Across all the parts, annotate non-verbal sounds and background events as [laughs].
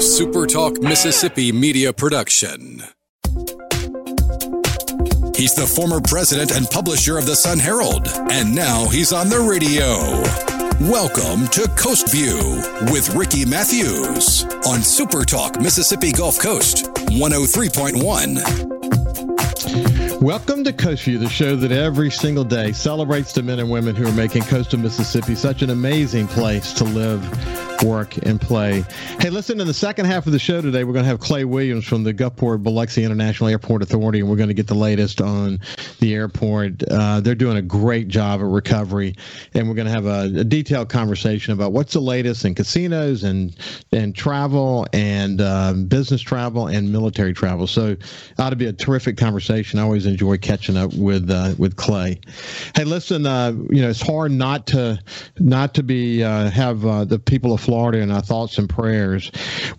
SuperTalk Mississippi media production. He's the former president and publisher of the Sun Herald, and now he's on the radio. Welcome to Coast View with Ricky Mathews on SuperTalk Mississippi Gulf Coast 103.1. Welcome to Coast View, the show that every single day celebrates the men and women who are making coastal Mississippi such an amazing place to live, work, and play. Hey, listen, in the second half of the show today, we're going to have Clay Williams from the Gulfport Biloxi International Airport Authority, and we're going to get the latest on the airport. Uh, they're doing a great job at recovery, and we're going to have a, a, detailed conversation about what's the latest in casinos and and travel and um, business travel and military travel. So, ought to be a terrific conversation. I always enjoy catching up with uh, with Clay. Hey, listen, uh, you know it's hard not to not to be uh, have uh, the people of Florida in our thoughts and prayers.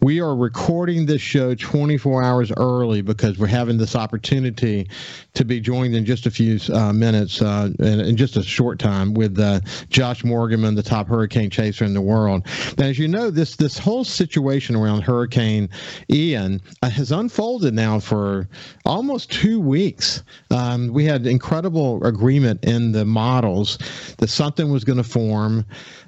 We are recording this show 24 hours early because we're having this opportunity to be joined in just a few uh, minutes uh, in, in, just a short time with Josh Morgerman, the top hurricane chaser in the world. Now, as you know, this this whole situation around Hurricane Ian has unfolded now for almost two weeks. Um, we had incredible agreement in the models that something was going to form.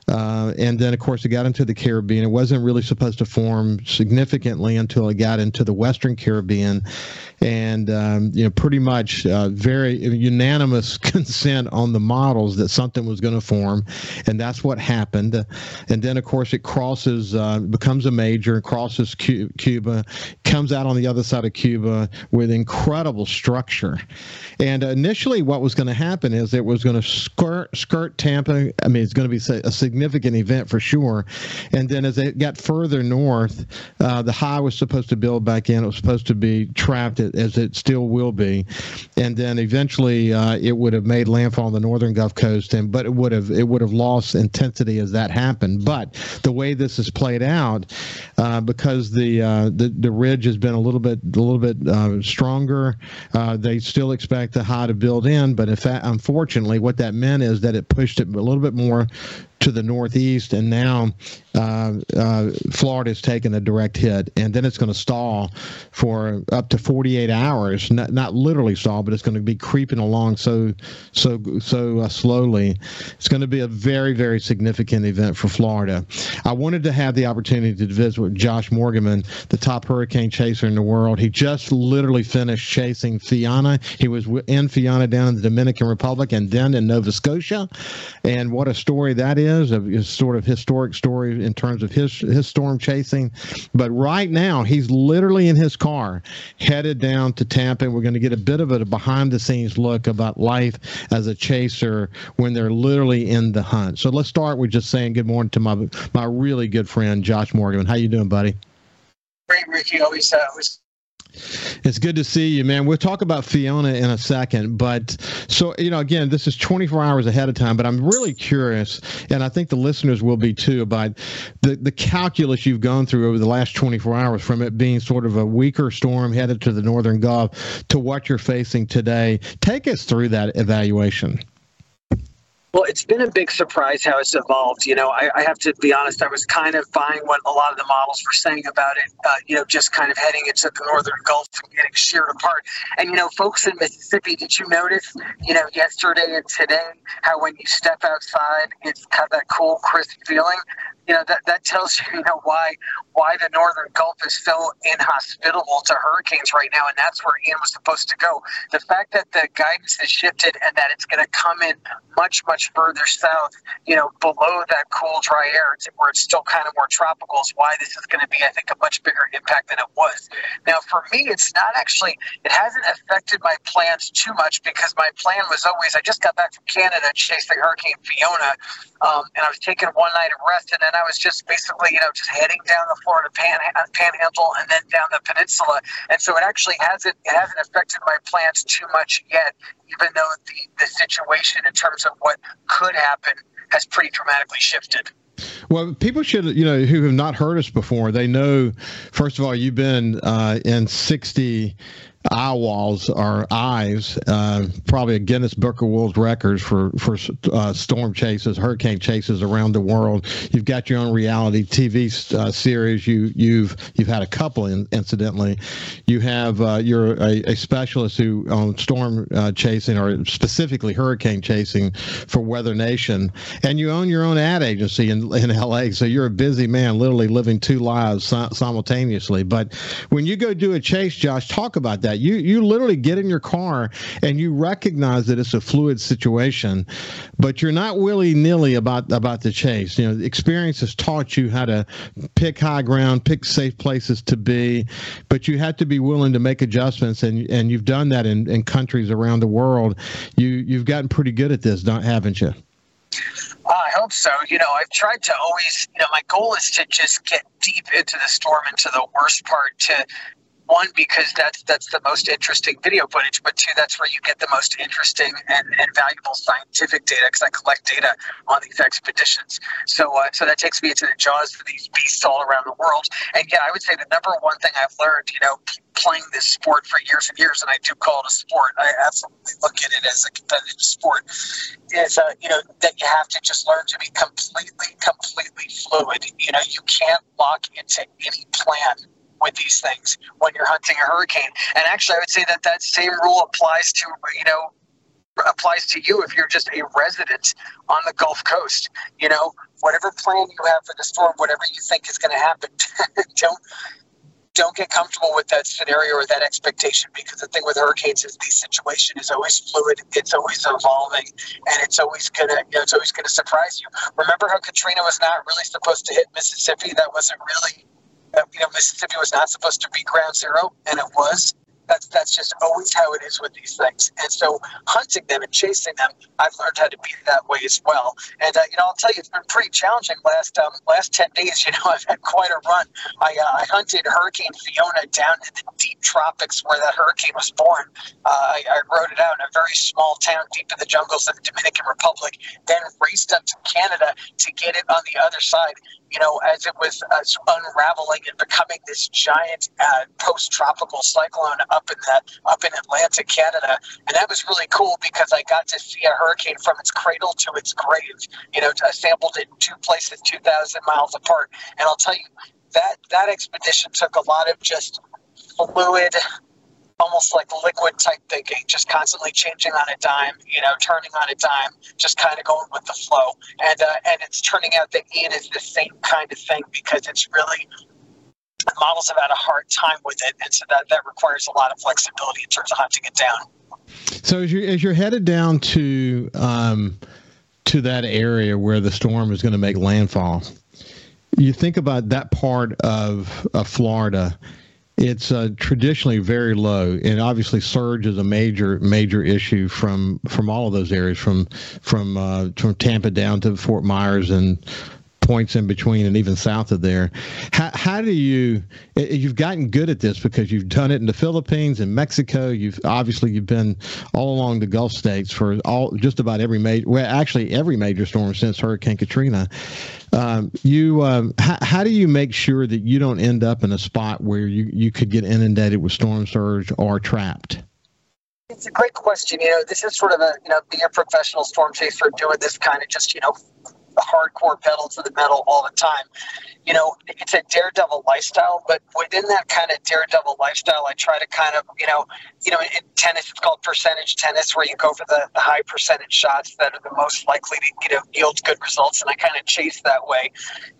Uh, and then, of course, it got into the Caribbean. It wasn't really supposed to form significantly until it got into the Western Caribbean, and um, you know, pretty much uh, very unanimous [laughs] consent on the models that something was going to form, and that's what happened. And then, of course, it crosses, uh, becomes a major, crosses Cuba, comes out on the other side of Cuba with incredible structure. And initially, what was going to happen is it was going to skirt skirt Tampa. I mean, it's going to be a significant event for sure. And then as it got further north, uh, the high was supposed to build back in. It was supposed to be trapped as it still will be. And then eventually, uh, it would have made landfall on the northern Gulf Coast, and but it would have it would have lost intensity as that happened. But the way this has played out, uh, because the, uh, the the ridge has been a little bit a little bit uh, stronger, uh, they still expect expect the high to build in, but in fact, unfortunately, what that meant is that it pushed it a little bit more to the northeast, and now uh, uh, Florida is taking a direct hit, and then it's going to stall for up to 48 hours. Not, not literally stall, but it's going to be creeping along so so so uh, slowly. It's going to be a very very significant event for Florida. I wanted to have the opportunity to visit with Josh Morgerman, the top hurricane chaser in the world. He just literally finished chasing Fiona. He was in Fiona down in the Dominican Republic and then in Nova Scotia, and what a story that is is, a, sort of historic story in terms of his his storm chasing. But right now, he's literally in his car headed down to Tampa. And we're going to get a bit of a behind the scenes look about life as a chaser when they're literally in the hunt. So let's start with just saying good morning to my my really good friend Josh Morgerman. How you doing, buddy? Great, Ricky. Always uh, always it's good to see you, man. We'll talk about Fiona in a second, but so you know, again, this is 24 hours ahead of time. But I'm really curious, and I think the listeners will be too, about the the calculus you've gone through over the last 24 hours, from it being sort of a weaker storm headed to the northern Gulf to what you're facing today. Take us through that evaluation. Well, it's been a big surprise how it's evolved. You know, I, I, have to be honest, I was kind of buying what a lot of the models were saying about it, uh, you know, just kind of heading into the northern Gulf and getting sheared apart. And, you know, folks in Mississippi, did you notice, you know, yesterday and today, how when you step outside, it's kind of that cool, crisp feeling? You know that that tells you, [laughs] you know why why the northern Gulf is so inhospitable to hurricanes right now, and that's where Ian was supposed to go. The fact that the guidance has shifted and that it's going to come in much much further south, you know, below that cool dry air, where it's still kind of more tropical, is why this is going to be, I think, a much bigger impact than it was. Now, for me, it's not actually it hasn't affected my plans too much because my plan was always I just got back from Canada chasing Hurricane Fiona, um, and I was taking one night of rest and then I was just basically, you know, just heading down the Florida pan, panhandle and then down the peninsula. And so it actually hasn't it hasn't affected my plans too much yet, even though the, the situation in terms of what could happen has pretty dramatically shifted. Well, people should, you know, who have not heard us before, they know, first of all, you've been uh, in 60 eye walls are eyes. Uh, probably a Guinness Book of World Records for for uh, storm chases, hurricane chases around the world. You've got your own reality TV uh, series. You you've you've had a couple, in, incidentally. You have uh, you're a, a, specialist who on storm uh, chasing or specifically hurricane chasing for Weather Nation, and you own your own ad agency in in LA. So you're a busy man, literally living two lives simultaneously. But when you go do a chase, Josh, talk about that that. You you literally get in your car and you recognize that it's a fluid situation, but you're not willy nilly about about the chase. You know, experience has taught you how to pick high ground, pick safe places to be, but you have to be willing to make adjustments, and and you've done that in, in countries around the world. You you've gotten pretty good at this, don't haven't you? I hope so. You know, I've tried to always, you know, my goal is to just get deep into the storm, into the worst part, to one because that's that's the most interesting video footage but two that's where you get the most interesting and, and valuable scientific data because i collect data on these expeditions. So uh, so that takes me into the jaws of these beasts all around the world. And yeah i would say the number one thing i've learned you know playing this sport for years and years and i do call it a sport i absolutely look at it as a competitive sport is uh, you know that you have to just learn to be completely completely fluid. You know you can't lock into any plan with these things when you're hunting a hurricane. And actually, I would say that that same rule applies to you know applies to you if you're just a resident on the Gulf Coast. You know, whatever plan you have for the storm, whatever you think is going to happen, [laughs] don't don't get comfortable with that scenario or that expectation because the thing with hurricanes is the situation is always fluid, it's always evolving, and it's always gonna you know, it's always gonna surprise you. Remember how Katrina was not really supposed to hit Mississippi? That wasn't really you know, Mississippi was not supposed to be ground zero, and it was. That's that's just always how it is with these things. And so hunting them and chasing them, I've learned how to be that way as well. And uh, you know, I'll tell you, it's been pretty challenging last um, last ten days. [laughs] You know, I've had quite a run. I, uh, I hunted Hurricane Fiona down in the deep tropics where that hurricane was born. Uh, I, I rode it out in a very small town deep in the jungles of the Dominican Republic. Then raced up to Canada to get it on the other side you know, as it was uh, unraveling and becoming this giant uh, post-tropical cyclone up in the up in Atlantic, Canada, and that was really cool because I got to see a hurricane from its cradle to its grave. You know, I sampled it in two places, two thousand miles apart, and I'll tell you that that expedition took a lot of just fluid almost like liquid type thinking, just constantly changing on a dime, you know, turning on a dime, just kind of going with the flow. And uh, and it's turning out that Ian is the same kind of thing because it's really models have had a hard time with it, and so that that requires a lot of flexibility in terms of hunting it down. So as you as you're headed down to um, to that area where the storm is going to make landfall, you think about that part of of Florida it's uh, traditionally very low, and obviously surge is a major major issue from from all of those areas, from from uh, from Tampa down to Fort Myers and points in between and even south of there. How, how do you you've gotten good at this because you've done it in the Philippines and Mexico. You've obviously you've been all along the Gulf states for all just about every major well actually every major storm since Hurricane Katrina. Um, you um, how, how do you make sure that you don't end up in a spot where you, you could get inundated with storm surge or trapped? It's a great question. You know, this is sort of a, you know, being a professional storm chaser, doing this kind of just, you know, hardcore pedal to the metal all the time. You know, it's a daredevil lifestyle, but within that kind of daredevil lifestyle, I try to kind of, you know, you know, in tennis, it's called percentage tennis, where you go for the, the high percentage shots that are the most likely to, you know, yield good results, and I kind of chase that way.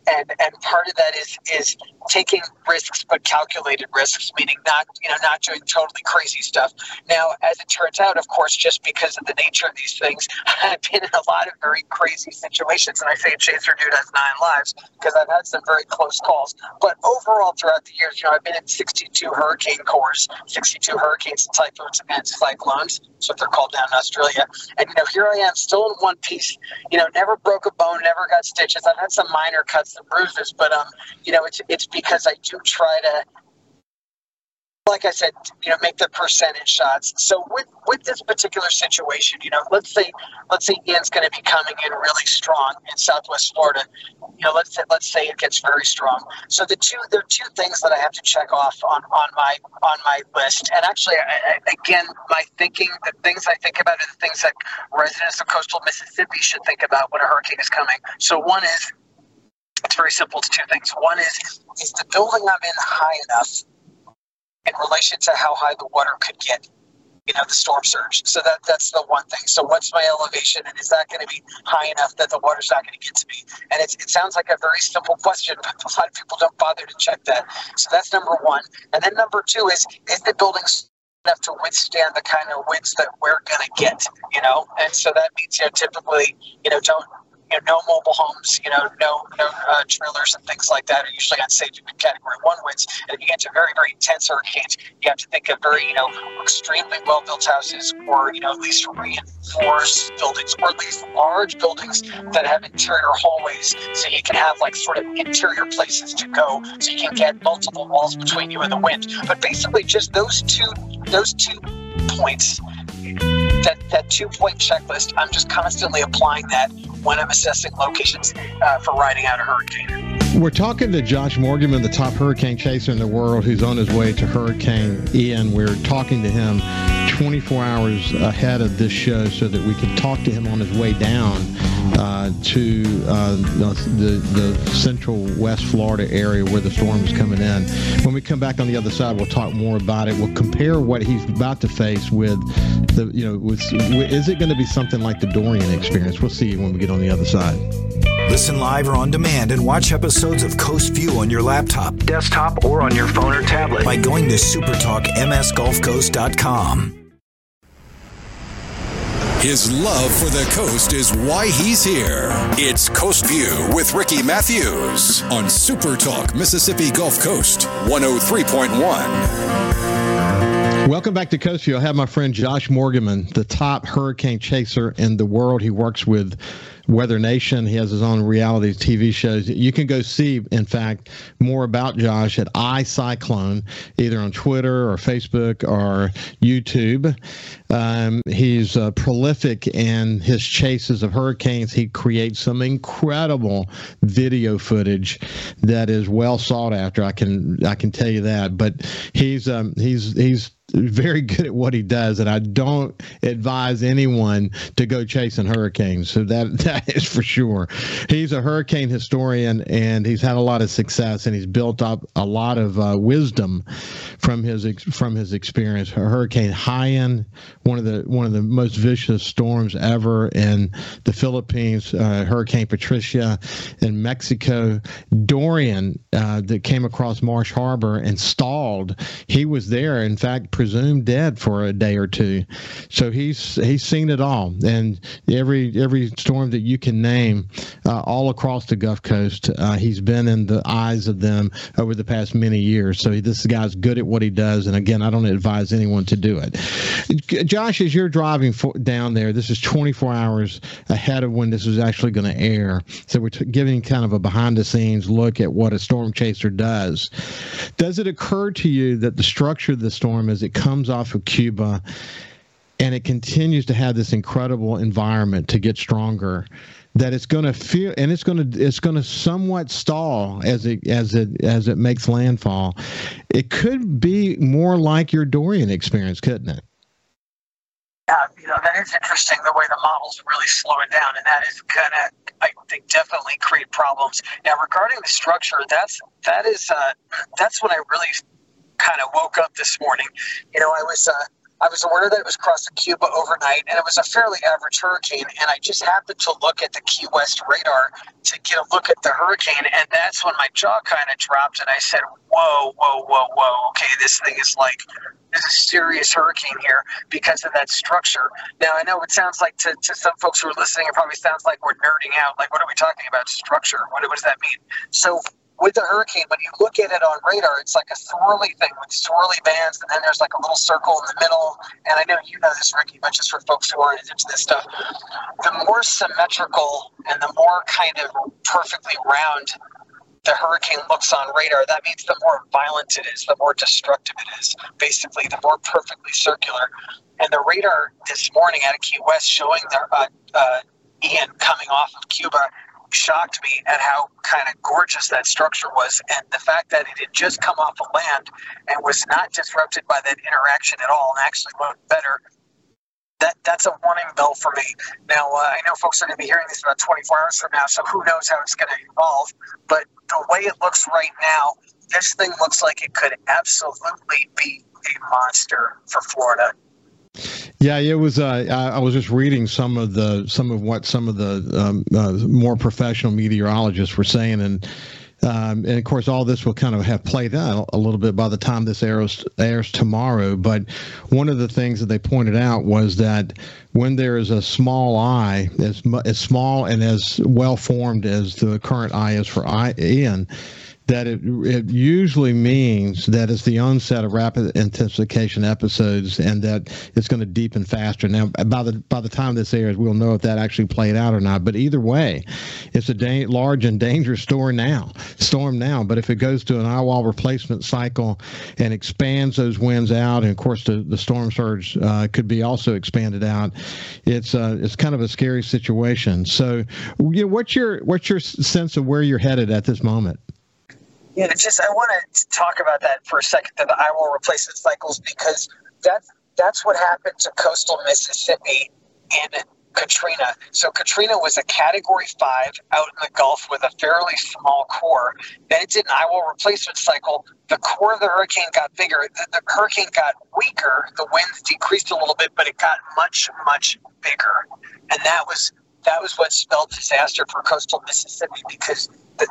And and part of that is is taking risks, but calculated risks, meaning not, you know, not doing totally crazy stuff. Now, as it turns out, of course, just because of the nature of these things, [laughs] I've been in a lot of very crazy situations and I say Chaser Dude has nine lives because I've had some very close calls. But overall, throughout the years, you know, I've been in 62 hurricane cores, 62 hurricanes, and typhoons, and cyclones. That's what they're called down in Australia. And, you know, here I am still in one piece, you know, never broke a bone, never got stitches. I've had some minor cuts and bruises, but, um, you know, it's, it's because I do try to like I said, you know, make the percentage shots. So with with this particular situation, you know, let's say let's say Ian's going to be coming in really strong in Southwest Florida. You know, let's say, let's say it gets very strong. So the two there are two things that I have to check off on on my on my list. And actually, I, I, again, my thinking, the things I think about are the things that residents of coastal Mississippi should think about when a hurricane is coming. So one is it's very simple. It's two things. One is is the building I'm in high enough in relation to how high the water could get you know the storm surge. So that that's the one thing. So what's my elevation and is that going to be high enough that the water's not going to get to me? And it, it sounds like a very simple question but a lot of people don't bother to check that. So that's number one. And then number two is is the building enough to withstand the kind of winds that we're going to get you know? And so that means you know typically you know don't you know, no mobile homes, you know, no no uh, trailers and things like that are usually unsafe in category one winds. And if you get to very, very intense hurricanes, you have to think of very, you know, extremely well built houses or, you know, at least reinforced buildings or at least large buildings that have interior hallways so you can have like sort of interior places to go so you can get multiple walls between you and the wind. But basically just those two those two points that, that two point checklist, I'm just constantly applying that when I'm assessing locations uh, for riding out a hurricane. We're talking to Josh Morgerman, the top hurricane chaser in the world, who's on his way to Hurricane Ian. We're talking to him 24 hours ahead of this show so that we can talk to him on his way down to uh, the, the central West Florida area where the storm is coming in. When we come back on the other side, we'll talk more about it. We'll compare what he's about to face with the, you know, with, is it going to be something like the Dorian experience? We'll see when we get on the other side. Listen live or on demand and watch episodes of Coast View on your laptop, desktop, or on your phone or tablet by going to supertalkmsgulfcoast.com. His love for the coast is why he's here. It's Coast View with Ricky Mathews on Super Talk Mississippi Gulf Coast 103.1. Welcome back to Coast View. I have my friend Josh Morgerman, the top hurricane chaser in the world. He works with Weather Nation. He has his own reality TV shows. You can go see, in fact, more about Josh at iCyclone, either on Twitter or Facebook or YouTube. Um, he's uh, prolific in his chases of hurricanes. He creates some incredible video footage that is well sought after. I can I can tell you that. But he's um, he's he's very [laughs] good at what he does, and I don't advise anyone to go chasing hurricanes. So that [laughs] that is for sure. He's a hurricane historian, and he's had a lot of success, and he's built up a lot of uh, wisdom from his from his experience. Hurricane Haiyan, one of the one of the most vicious storms ever in the Philippines. Uh, Hurricane Patricia in Mexico. Dorian uh, that came across Marsh Harbor and stalled. He was there, in fact presumed dead for a day or two. So he's he's seen it all, and every every storm that you can name, uh, all across the Gulf Coast, uh, he's been in the eyes of them over the past many years. So this guy's good at what he does, and again, I don't advise anyone to do it. Josh, as you're driving for, down there, this is 24 hours ahead of when this is actually going to air. So we're t- giving kind of a behind the scenes look at what a storm chaser does. Does it occur to you that the structure of the storm is it comes off of Cuba and it continues to have this incredible environment to get stronger that it's going to feel and it's going to it's going to somewhat stall as it as it as it makes landfall. It could be more like your dorian experience couldn't it? Yeah you know that is interesting the way the models really slow it down and that is to i think definitely create problems. Now regarding the structure that's that is uh, that's when i really kind of woke up this morning. You know, I was uh, I was aware that it was crossing Cuba overnight, and it was a fairly average hurricane. And I just happened to look at the Key West radar to get a look at the hurricane, and that's when my jaw kind of dropped, and I said, "Whoa, whoa, whoa, whoa! Okay, this thing is like." There's a serious hurricane here because of that structure. Now, I know it sounds like to, to some folks who are listening, it probably sounds like we're nerding out. Like, what are we talking about? Structure. What, what does that mean? So, with the hurricane, when you look at it on radar, it's like a swirly thing with swirly bands, and then there's like a little circle in the middle. And I know you know this, Ricky, but just for folks who aren't into this stuff, the more symmetrical and the more kind of perfectly round the hurricane looks on radar, that means the more violent it is, the more destructive it is. Basically, the more perfectly circular. And the radar this morning out of Key West showing the uh, uh, Ian coming off of Cuba shocked me at how kind of gorgeous that structure was, and the fact that it had just come off of land and was not disrupted by that interaction at all, and actually looked better. That, that's a warning bell for me. Now, uh, I know folks are going to be hearing this about 24 hours from now, so who knows how it's going to evolve. But the way it looks right now, this thing looks like it could absolutely be a monster for Florida. Yeah, it was. Uh, I was just reading some of the some of what some of the um, uh, more professional meteorologists were saying, and um, and of course, all this will kind of have played out a little bit by the time this airs, airs tomorrow. But one of the things that they pointed out was that when there is a small eye, as as small and as well formed as the current eye is for Ian that it, it usually means that it's the onset of rapid intensification episodes and that it's going to deepen faster. Now, by the by the time this airs, we'll know if that actually played out or not. But either way, it's a da- large and dangerous storm now. Storm now. But if it goes to an eye wall replacement cycle and expands those winds out, and of course the, the storm surge uh, could be also expanded out, it's uh, it's kind of a scary situation. So, you know, what's your what's your sense of where you're headed at this moment? Yeah, just I want to talk about that for a second, the eye wall replacement cycles, because that's that's what happened to coastal Mississippi in Katrina. So Katrina was a Category Five out in the Gulf with a fairly small core. Then it did an wall replacement cycle. The core of the hurricane got bigger. The, the hurricane got weaker. The winds decreased a little bit, but it got much much bigger, and that was that was what spelled disaster for coastal Mississippi because the,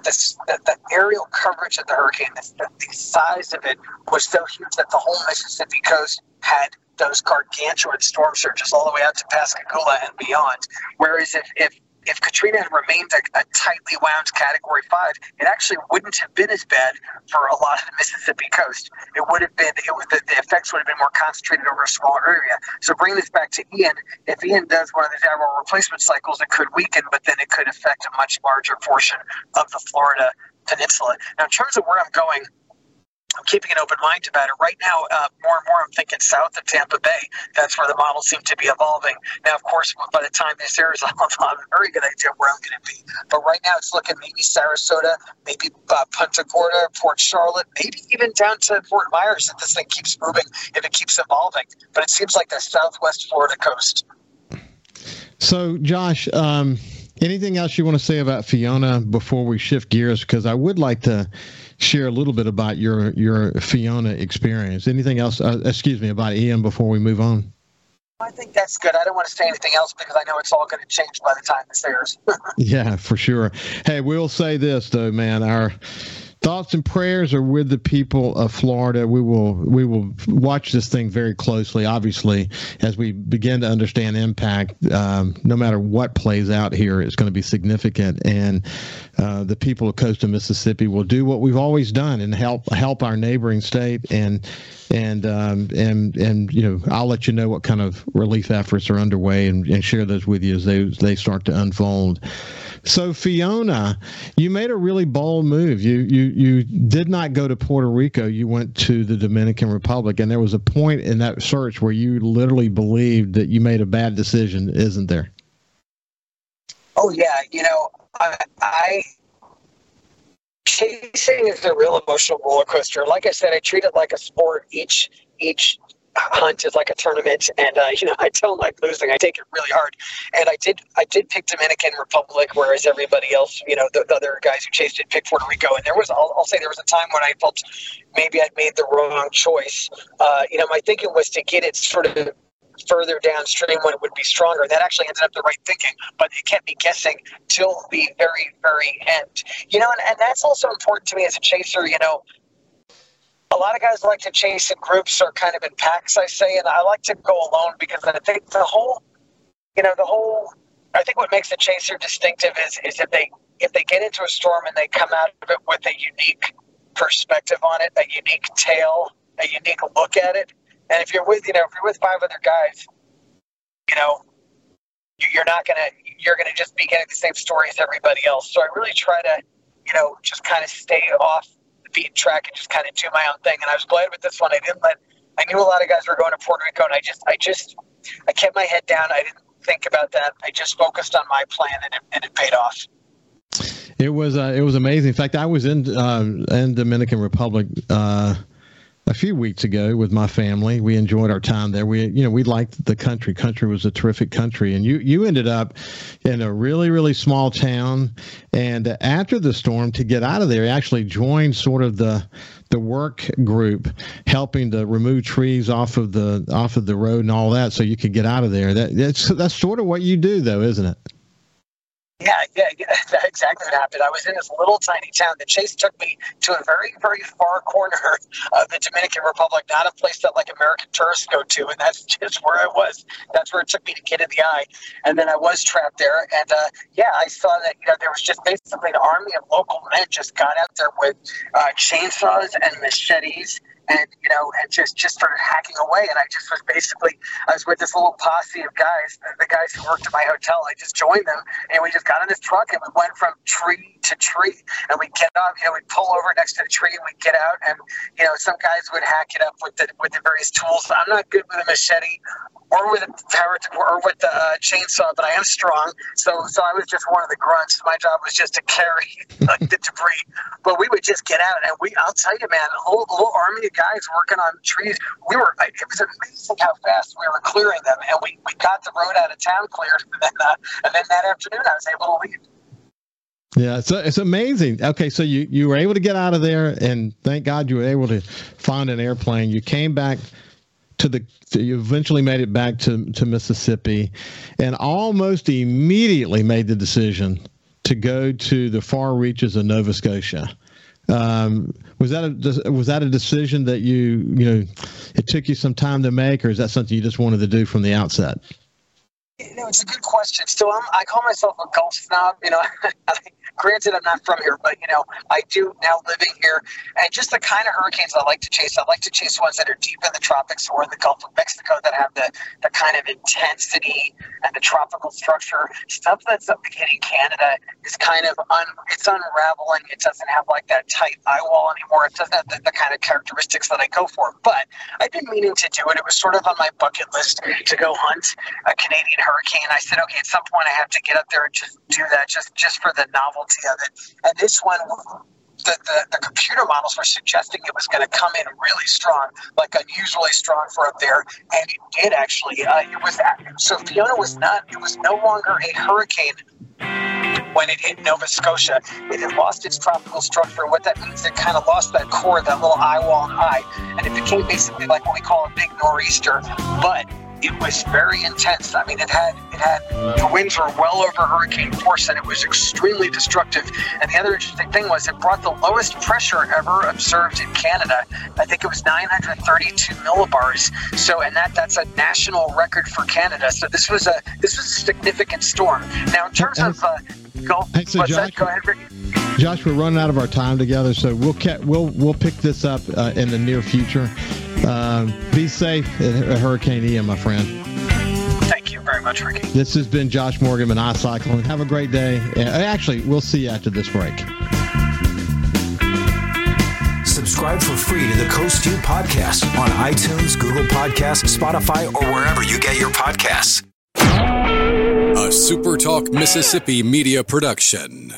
the, the aerial coverage of the hurricane, the, the size of it was so huge that the whole Mississippi coast had those gargantuan storm surges all the way out to Pascagoula and beyond. Whereas if, if if Katrina had remained a, a, tightly wound Category Five, it actually wouldn't have been as bad for a lot of the Mississippi coast. It would have been it the, the effects would have been more concentrated over a smaller area. So bring this back to Ian. If Ian does one of these eye replacement cycles, it could weaken, but then it could affect a much larger portion of the Florida peninsula. Now, in terms of where I'm going I'm keeping an open mind about it. Right now, uh, more and more, I'm thinking south of Tampa Bay. That's where the models seem to be evolving. Now, of course, by the time this airs, [laughs] I'll have a very good idea where I'm going to be. But right now, it's looking maybe Sarasota, maybe uh, Punta Gorda, Port Charlotte, maybe even down to Fort Myers if this thing keeps moving, if it keeps evolving. But it seems like the southwest Florida coast. So, Josh, um, anything else you want to say about Fiona before we shift gears? Because I would like to share a little bit about your your Fiona experience. Anything else? Uh, excuse me about Ian before we move on. I think that's good. I don't want to say anything else because I know it's all going to change by the time this airs. [laughs] yeah, for sure. Hey, we'll say this though, man. Our thoughts and prayers are with the people of Florida. We will we will watch this thing very closely. Obviously, as we begin to understand impact, um, no matter what plays out here, it's going to be significant. And uh, the people of coastal Mississippi will do what we've always done and help help our neighboring state and and um, and and you know I'll let you know what kind of relief efforts are underway and, and share those with you as they they start to unfold. So Fiona, you made a really bold move. You you you did not go to Puerto Rico. You went to the Dominican Republic, and there was a point in that search where you literally believed that you made a bad decision, isn't there? Oh yeah, you know I, I chasing is a real emotional roller coaster. Like I said, I treat it like a sport. Each each hunt is like a tournament, and uh, [laughs] you know I don't like losing. I take it really hard, and I did I did pick Dominican Republic, whereas everybody else, you know, the, the other guys who chased it picked Puerto Rico. And there was I'll, I'll, say there was a time when I felt maybe I'd made the wrong choice. Uh, you know, my thinking was to get it sort of further downstream when it would be stronger. That actually ended up the right thinking, but it can't be guessing till the very, very end. You know, and, and that's also important to me as a chaser. You know, a lot of guys like to chase in groups or kind of in packs, I say, and I like to go alone because I think the whole, you know, the whole, I think what makes a chaser distinctive is is if they if they get into a storm and they come out of it with a unique perspective on it, a unique tale, a unique look at it. And if you're with, you know, if you're with five other guys, you know, you're not gonna, you're gonna just be getting the same story as everybody else. So I really try to you know, just kind of stay off the beaten track and just kind of do my own thing. And I was glad with this one. I didn't let. I knew a lot of guys were going to Puerto Rico, and I just, I just, I kept my head down. I didn't think about that. I just focused on my plan, and it, and it paid off. It was uh, it was amazing. In fact, I was in uh, in Dominican Republic uh, a few weeks ago with my family. We enjoyed our time there. We, you know, we liked the country. Country was a terrific country, and you you ended up in a really really small town. And after the storm, to get out of there, actually joined sort of the the work group helping to remove trees off of the off of the road and all that, so you could get out of there. That that's that's sort of what you do, though, isn't it? Yeah, yeah, [laughs] that's exactly what happened. I was in this little tiny town. The chase took me to a very, very far corner [laughs] of the Dominican Republic, not a place that like American tourists go to, and that's [laughs] just where I was. That's where it took me to get in the eye, and then I was trapped there. And uh, yeah, I saw that you know there was just basically an army of local men just got out there with uh, chainsaws and machetes and you know, and just just started hacking away. And I just was basically, I was with this little posse of guys, the guys who worked at my hotel. I just joined them, and we just got in this truck and we went from tree to tree, and we get up, you know, we'd pull over next to the tree, and we'd get out, and you know, some guys would hack it up with the with the various tools. I'm not good with a machete or with a power t- or with the uh, chainsaw, but I am strong. So so I was just one of the grunts. My job was just to carry [laughs] like the debris. But we would just get out, and we I'll tell you, man, a little, little army of guys working on trees. We were it was amazing how fast we were clearing them, and we, we got the road out of town cleared, [laughs] and then uh, and then that afternoon I was able to leave. Yeah, so it's amazing. Okay, so you you were able to get out of there, and thank God you were able to find an airplane. You came back to the you eventually made it back to, to Mississippi and almost immediately made the decision to go to the far reaches of Nova Scotia. Um, was that a was that a decision that you you know it took you some time to make, or is that something you just wanted to do from the outset? You know, it's a good question. Still, I'm, I call myself a Gulf snob. You know, [laughs] Granted, I'm not from here, but you know, I do now living here, and just the kind of hurricanes I like to chase. I like to chase ones that are deep in the tropics or in the Gulf of Mexico that have the, the kind of intensity and the tropical structure. Stuff that's hitting Canada is kind of un, it's unraveling. It doesn't have like that tight eye wall anymore. It doesn't have the, the kind of characteristics that I go for. But I've been meaning to do it. It was sort of on my bucket list to go hunt a Canadian hurricane. I said, okay, at some point I have to get up there and just do that, just just for the novelty novelty of it. And this one, the, the, the, computer models were suggesting it was going to come in really strong, like unusually strong for up there, and it did actually. Uh, it was so Fiona was not. It was no longer a hurricane when it hit Nova Scotia. It had lost its tropical structure. What that means, it kind of lost that core, that little eye wall and eye, and it became basically like what we call a big nor'easter. But it was very intense. I mean, it had it had the winds were well over hurricane force, and it was extremely destructive. And the other interesting thing was it brought the lowest pressure ever observed in Canada. I think it was 932 millibars. So, and that that's a national record for Canada. So this was a this was a significant storm. Now, in terms of uh, hey, so Josh, that? Go ahead, Ricky. Josh, we're running out of our time together, so we'll we'll we'll pick this up uh, in the near future. Uh, be safe at Hurricane Ian, my friend. Thank you very much, Ricky. This has been Josh Morgerman and iCyclone. Have a great day. Actually, we'll see you after this break. Subscribe for free to the Coast View podcast on iTunes, Google Podcasts, Spotify, or wherever you get your podcasts. A SuperTalk Mississippi media production.